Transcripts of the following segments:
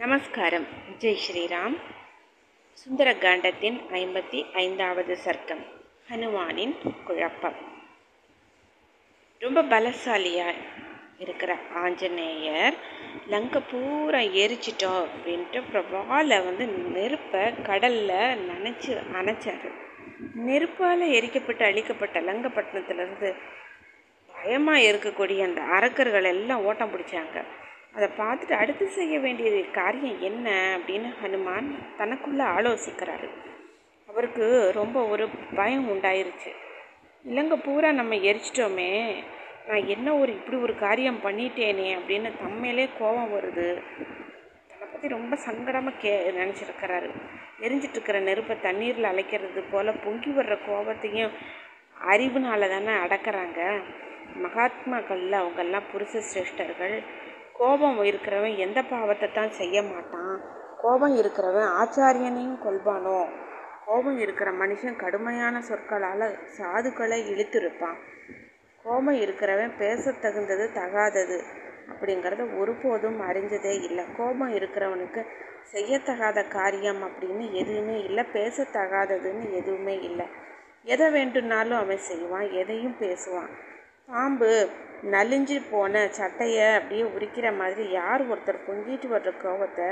நமஸ்காரம். ஜெய் ஸ்ரீராம். சுந்தரகாண்டத்தின் ஐம்பத்தி ஐந்தாவது சர்க்கம். ஹனுமானின் குழப்பம். ரொம்ப பலசாலியா இருக்கிற ஆஞ்சநேயர் லங்கை பூரா எரிச்சிட்டோம் அப்படின்ட்டு பிரபால வந்து நெருப்பை கடல்ல நனைச்சு அணைச்சாரு. நெருப்பால் எரிக்கப்பட்டு அழிக்கப்பட்ட லங்கப்பட்டினத்திலிருந்து பயமாக இருக்கக்கூடிய அந்த அரக்கர்கள் எல்லாம் ஓட்டம் பிடிச்சாங்க. அதை பார்த்துட்டு அடுத்து செய்ய வேண்டிய காரியம் என்ன அப்படின்னு ஹனுமான் தனக்குள்ளே ஆலோசிக்கிறாரு. அவருக்கு ரொம்ப ஒரு பயம் உண்டாயிருச்சு. இல்லைங்க பூரா நம்ம எரிச்சிட்டோமே. நான் என்ன ஒரு இப்படி ஒரு காரியம் பண்ணிட்டேனே அப்படின்னு தம்மையிலே கோபம் வருது. தன்னை பற்றி ரொம்ப சங்கடமாக கே நினச்சிருக்கிறாரு. எரிஞ்சிட்ருக்கிற நெருப்பை தண்ணீரில் அழைக்கிறது போல் பொங்கி வர்ற கோபத்தையும் அறிவுனால தானே அடக்கிறாங்க. மகாத்மாக்களில் அவங்கெல்லாம் புருஷ சிரேஷ்டர்கள் கோபம் இருக்கிறவன் எந்த பாவத்தை தான் செய்ய மாட்டான்? கோபம் இருக்கிறவன் ஆச்சாரியனையும் கொள்வானோ கோபம் இருக்கிற மனுஷன் கடுமையான சொற்களால் சாதுக்களை இழுத்திருப்பான். கோபம் இருக்கிறவன் பேச தகுந்தது தகாதது அப்படிங்கிறத ஒருபோதும் அறிஞ்சதே இல்லை. கோபம் இருக்கிறவனுக்கு செய்யத்தகாத காரியம் அப்படின்னு எதுவுமே இல்லை. பேசத்தகாததுன்னு எதுவுமே இல்லை. எதை வேண்டுனாலும் அவன் செய்வான் எதையும் பேசுவான். பாம்பு நலிஞ்சு போன சட்டையை அப்படியே உரிக்கிற மாதிரி யார் ஒருத்தர் பொங்கிட்டு வர்ற கோபத்தை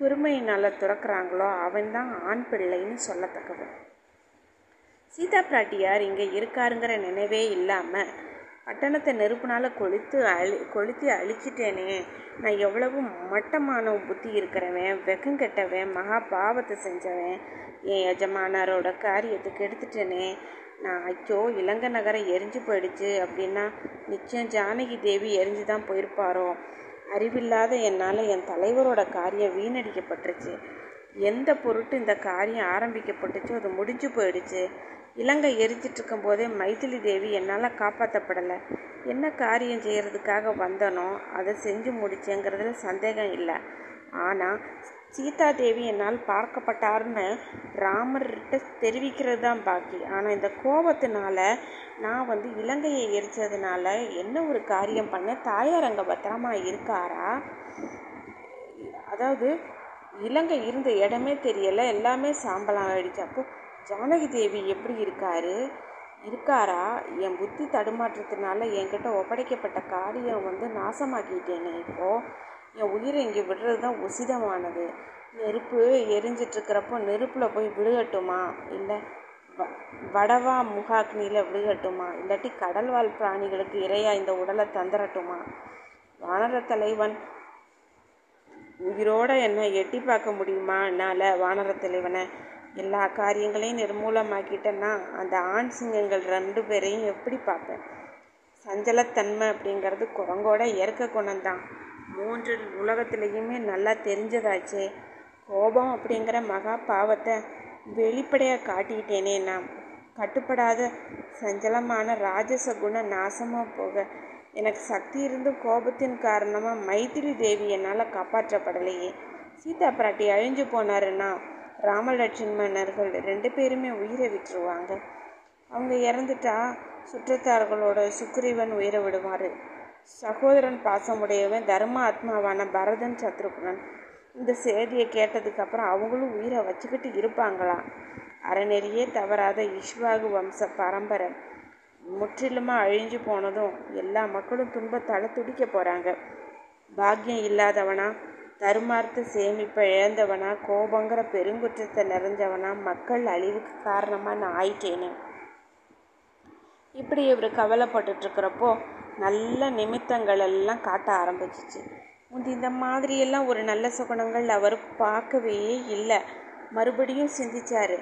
பொறுமையினால் துறக்கிறாங்களோ அவன்தான் ஆண் பிள்ளைன்னு சொல்லத்தக்கவன். சீதா பிராட்டியார் இங்கே இருக்காருங்கிற நினைவே இல்லாமல் பட்டணத்தை நெருப்புனால் கொளுத்து அழி கொளுத்தி அழிச்சிட்டேனே. நான் எவ்வளவு மட்டமான புத்தி இருக்கிறவன் வெக்கம் கெட்டவன் மகா பாவத்தை செஞ்சவன் என் எஜமானரோட காரியத்துக்கு எடுத்துட்டேனே நான் ஐயோ இலங்கை நகரம் எரிஞ்சு போயிடுச்சு அப்படின்னா நிச்சயம் ஜானகி தேவி எரிஞ்சு தான் போயிருப்பாரோ? அறிவில்லாத என்னால் என் தலைவரோட காரியம் வீணடிக்கப்பட்டுருச்சு. எந்த பொருட்டு இந்த காரியம் ஆரம்பிக்கப்பட்டுச்சோ அது முடிஞ்சு போயிடுச்சு. இலங்கை எரிஞ்சிட்டு போதே மைதிலி தேவி என்னால் காப்பாற்றப்படலை என்ன காரியம் செய்கிறதுக்காக வந்தனோ அதை செஞ்சு முடிச்சேங்கிறதுல சந்தேகம் இல்லை. ஆனால் சீதா தேவி என்னால் பார்க்கப்பட்டார்னு ராமர்கிட்ட தெரிவிக்கிறது தான் பாக்கி. ஆனால் இந்த கோபத்தினால நான் வந்து இலங்கையை எரிச்சதுனால என்ன ஒரு காரியம் பண்ண தாயார் அங்கே பத்திரமா இருக்காரா? அதாவது இலங்கை இருந்த இடமே தெரியலை எல்லாமே சாம்பலாம் ஆயிடுச்சு. அப்போ ஜானகி தேவி எப்படி இருக்காரு? இருக்காரா? என் புத்தி தடுமாற்றத்தினால என்கிட்ட ஒப்படைக்கப்பட்ட காரியம் வந்து நாசமாக்கிட்டேனே இப்போது என் உயிரை இங்கே விடுறது தான் உசிதமானது. நெருப்பு எரிஞ்சிட்ருக்கிறப்போ நெருப்பில் போய் விழுகட்டுமா? இல்லை வ வடவா முகாக்னியில் விழுகட்டுமா? இல்லாட்டி கடல்வாழ் பிராணிகளுக்கு இரையா இந்த உடலை தந்துடட்டுமா வானர தலைவன் உயிரோட என்ன எட்டி பார்க்க முடியுமா என்னால் வானர தலைவனை எல்லா காரியங்களையும் நிர்மூலமாக்கிட்டேன்னா அந்த ஆண் சிங்கங்கள் ரெண்டு பேரையும் எப்படி பார்ப்பேன்? சஞ்சலத்தன்மை அப்படிங்கிறது குரங்கோட இயற்கை குணம்தான். மூன்று உலகத்துலேயுமே நல்லா தெரிஞ்சதாச்சே. கோபம் அப்படிங்கிற மகா பாவத்தை வெளிப்படையாக காட்டிக்கிட்டேனே நான். கட்டுப்படாத சஞ்சலமான ராஜச குண நாசமாக போக. எனக்கு சக்தி இருந்தும் கோபத்தின் காரணமாக மைத்திரி தேவி என்னால் காப்பாற்றப்படலையே. சீதா பிராட்டி அழிஞ்சு போனாருன்னா ராமலட்சுமணர்கள் ரெண்டு பேருமே உயிரை விட்டுருவாங்க. அவங்க இறந்துட்டா சுற்றத்தார்களோட சுக்ரீவன் உயிரை விடுவார். சகோதரன் பாசமுடையவன் தர்ம ஆத்மாவான பரதன் சத்ருகுணன். இந்த செய்தியை கேட்டதுக்கப்புறம் அவங்களும் உயிரை வச்சுக்கிட்டு இருப்பாங்களாம் அறநெறியே தவறாத இஷ்வாகு வம்ச பரம்பரை. முற்றிலுமாக அழிஞ்சு போனதும் எல்லா மக்களும் துன்பத்தால் துடிக்க போகிறாங்க பாக்கியம் இல்லாதவனா தருமார்த்த சேமிப்பை இழந்தவனா கோபங்கிற பெருங்குற்றத்தை நிறைஞ்சவனா மக்கள் அழிவுக்கு காரணமாக நான் ஆயிட்டேன்னு இப்படி இவர் கவலைப்பட்டுட்ருக்கிறப்போ நல்ல நிமித்தங்கள் எல்லாம் காட்ட ஆரம்பிச்சிச்சு. முந்தி இந்த மாதிரியெல்லாம் ஒரு நல்ல சுகுணங்கள் அவர் பார்க்கவே இல்லை. மறுபடியும் சிந்திச்சார்.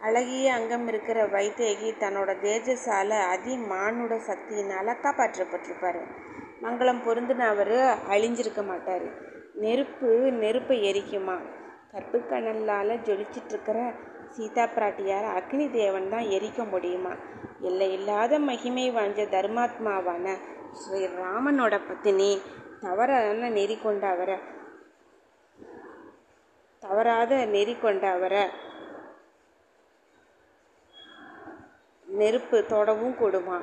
அழகிய அங்கம் இருக்கிற வைத்தேகி தன்னோட தேஜஸால் அதி மானுட சக்தியினால் காப்பாற்றப்பட்டிருப்பார். மங்களம் பொருந்தின அவர் அழிஞ்சிருக்க மாட்டார். நெருப்பு நெருப்பை எரிக்குமா? கற்பு ஜொலிச்சிட்ருக்கிற சீதா பிராட்டியார் அக்னி தேவன் தான் எரிக்க முடியுமா? எல்லை இல்லாத மகிமை வாஞ்ச தர்மாத்மாவான ஸ்ரீ ராமனோட பத்தினி. தவறான நெறி கொண்ட அவரை. தவறாத நெறி கொண்ட அவரை. நெருப்பு தொடவும் கொடுமா.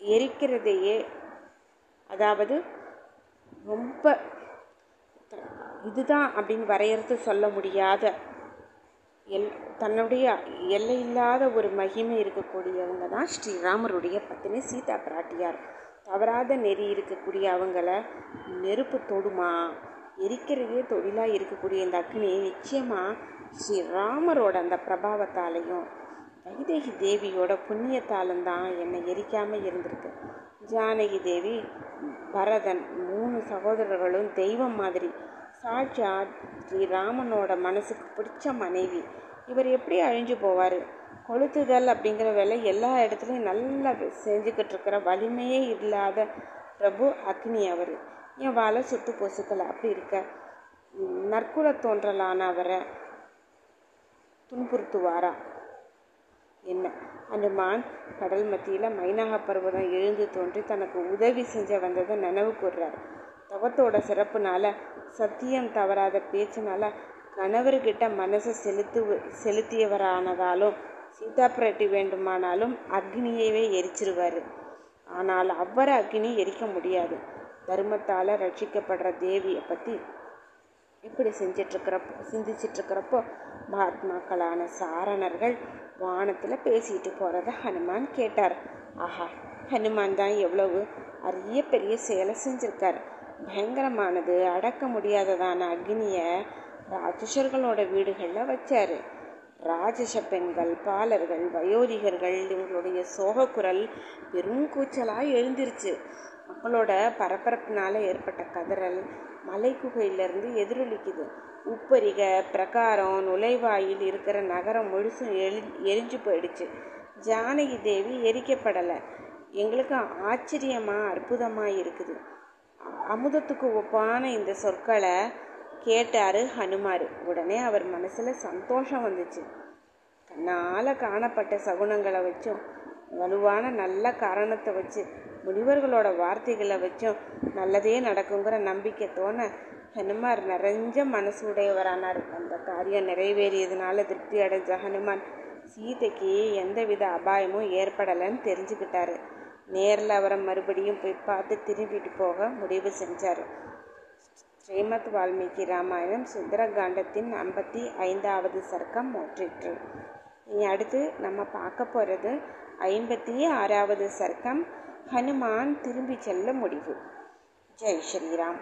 எரிக்கிறதையே அதாவது ரொம்ப இதுதான் அப்படின்னு வரையறுத்து சொல்ல முடியாத எல் தன்னுடைய எல்லையில்லாத ஒரு மகிமை இருக்கக்கூடியவங்க தான் ஸ்ரீராமருடைய பத்தினி சீதா பிராட்டியார். தவறாத நெறி இருக்கக்கூடிய அவங்கள நெருப்பு தொடுமா? எரிக்கிறதே தொழிலாக இருக்கக்கூடிய இந்த அக்னி நிச்சயமாக ஸ்ரீராமரோட அந்த பிரபாவத்தாலையும் வைதேகி தேவியோட புண்ணியத்தாலும் தான் என்னை எரிக்காமல் இருந்திருக்கு. ஜானகி தேவி பரதன் மூணு சகோதரர்களும் தெய்வம் மாதிரி சாட்சாத் ஸ்ரீராமனோட மனசுக்கு பிடிச்ச மனைவி. இவர் எப்படி அழிஞ்சு போவார்? கொளுத்துதல் அப்படிங்கிற வேலை எல்லா இடத்துலையும் நல்லா செஞ்சுக்கிட்டு இருக்கிற வலிமையே இல்லாத பிரபு அக்னி அவர். என் வாழை சுட்டு பொசுக்கலை. அப்படி இருக்க. நற்குல தோன்றலான அவரை துன்புறுத்துவாரா? என்ன? அனுமான் கடல் மத்தியில் மைனாக பருவதம் எழுந்து தோன்றி தனக்கு உதவி செஞ்ச வந்ததை நினைவு கூறுறார் தவத்தோட சிறப்புனால சத்தியம் தவறாத பேச்சுனால கணவர்கிட்ட மனசை செலுத்து செலுத்தியவரானதாலும் சீதா பிரட்டி வேண்டுமானாலும் அக்னியவே எரிச்சிருவார். ஆனால் அவ்வர அக்னி எரிக்க முடியாது. தர்மத்தால் ரட்சிக்கப்படுற தேவியை பற்றி இப்படி செஞ்சிட்ருக்கிறப்போ சிந்திச்சிட்ருக்கிறப்போ மகாத்மாக்களான சாரணர்கள் வானத்தில் பேசிட்டு போகிறத ஹனுமான் கேட்டார். ஆஹா ஹனுமான் தான் எவ்வளவு அரிய பெரிய செயலை செஞ்சுருக்கார். பயங்கரமானது. அடக்க முடியாததான அக்னியை ராட்சசர்களோட வீடுகளில் வச்சார். ராஜச பெண்கள் பாலர்கள் வயோதிகர்கள் இவங்களுடைய சோகக்குரல் பெரும் கூச்சலாக எழுந்திருச்சு. மக்களோட பரபரப்பினால் ஏற்பட்ட கதறல் மலைக்குகையிலேருந்து எதிரொலிக்குது. உப்பரிக பிரகாரம் நுழைவாயில் இருக்கிற நகரம் முழுசும் எரி எரிஞ்சு போயிடுச்சு. ஜானகி தேவி எரிக்கப்படலை. எங்களுக்கு ஆச்சரியமாக அற்புதமாக இருக்குது. அமுதத்துக்கு ஒப்பான இந்த சொற்களை கேட்டார் ஹனுமார். உடனே அவர் மனசில் சந்தோஷம் வந்துச்சு. தன்னால் காணப்பட்ட சகுனங்களை வச்சும் வலுவான நல்ல காரணத்தை வச்சு முனிவர்களோட வார்த்தைகளை வச்சும் நல்லதே நடக்குங்கிற நம்பிக்கை தோண ஹனுமார் நிறைஞ்ச மனசு உடையவரானார் அந்த காரியம் நிறைவேறியதுனால திருப்தி அடைஞ்ச ஹனுமான் சீதைக்கு எந்தவித அபாயமும் ஏற்படலைன்னு தெரிஞ்சுக்கிட்டாரு. நேரில் அவரை மறுபடியும் போய் பார்த்து திரும்பிட்டு போக முடிவு செஞ்சார். ஸ்ரீமத் வால்மீகி ராமாயணம் சுந்தரகாண்டத்தின் ஐம்பத்தி ஐந்தாவது சர்க்கம் மோற்றிற்று. இனி அடுத்து நம்ம பார்க்க போகிறது ஐம்பத்தி ஆறாவது சர்க்கம் ஹனுமான் திரும்பி செல்ல முடிவு. ஜெய் ஸ்ரீராம்.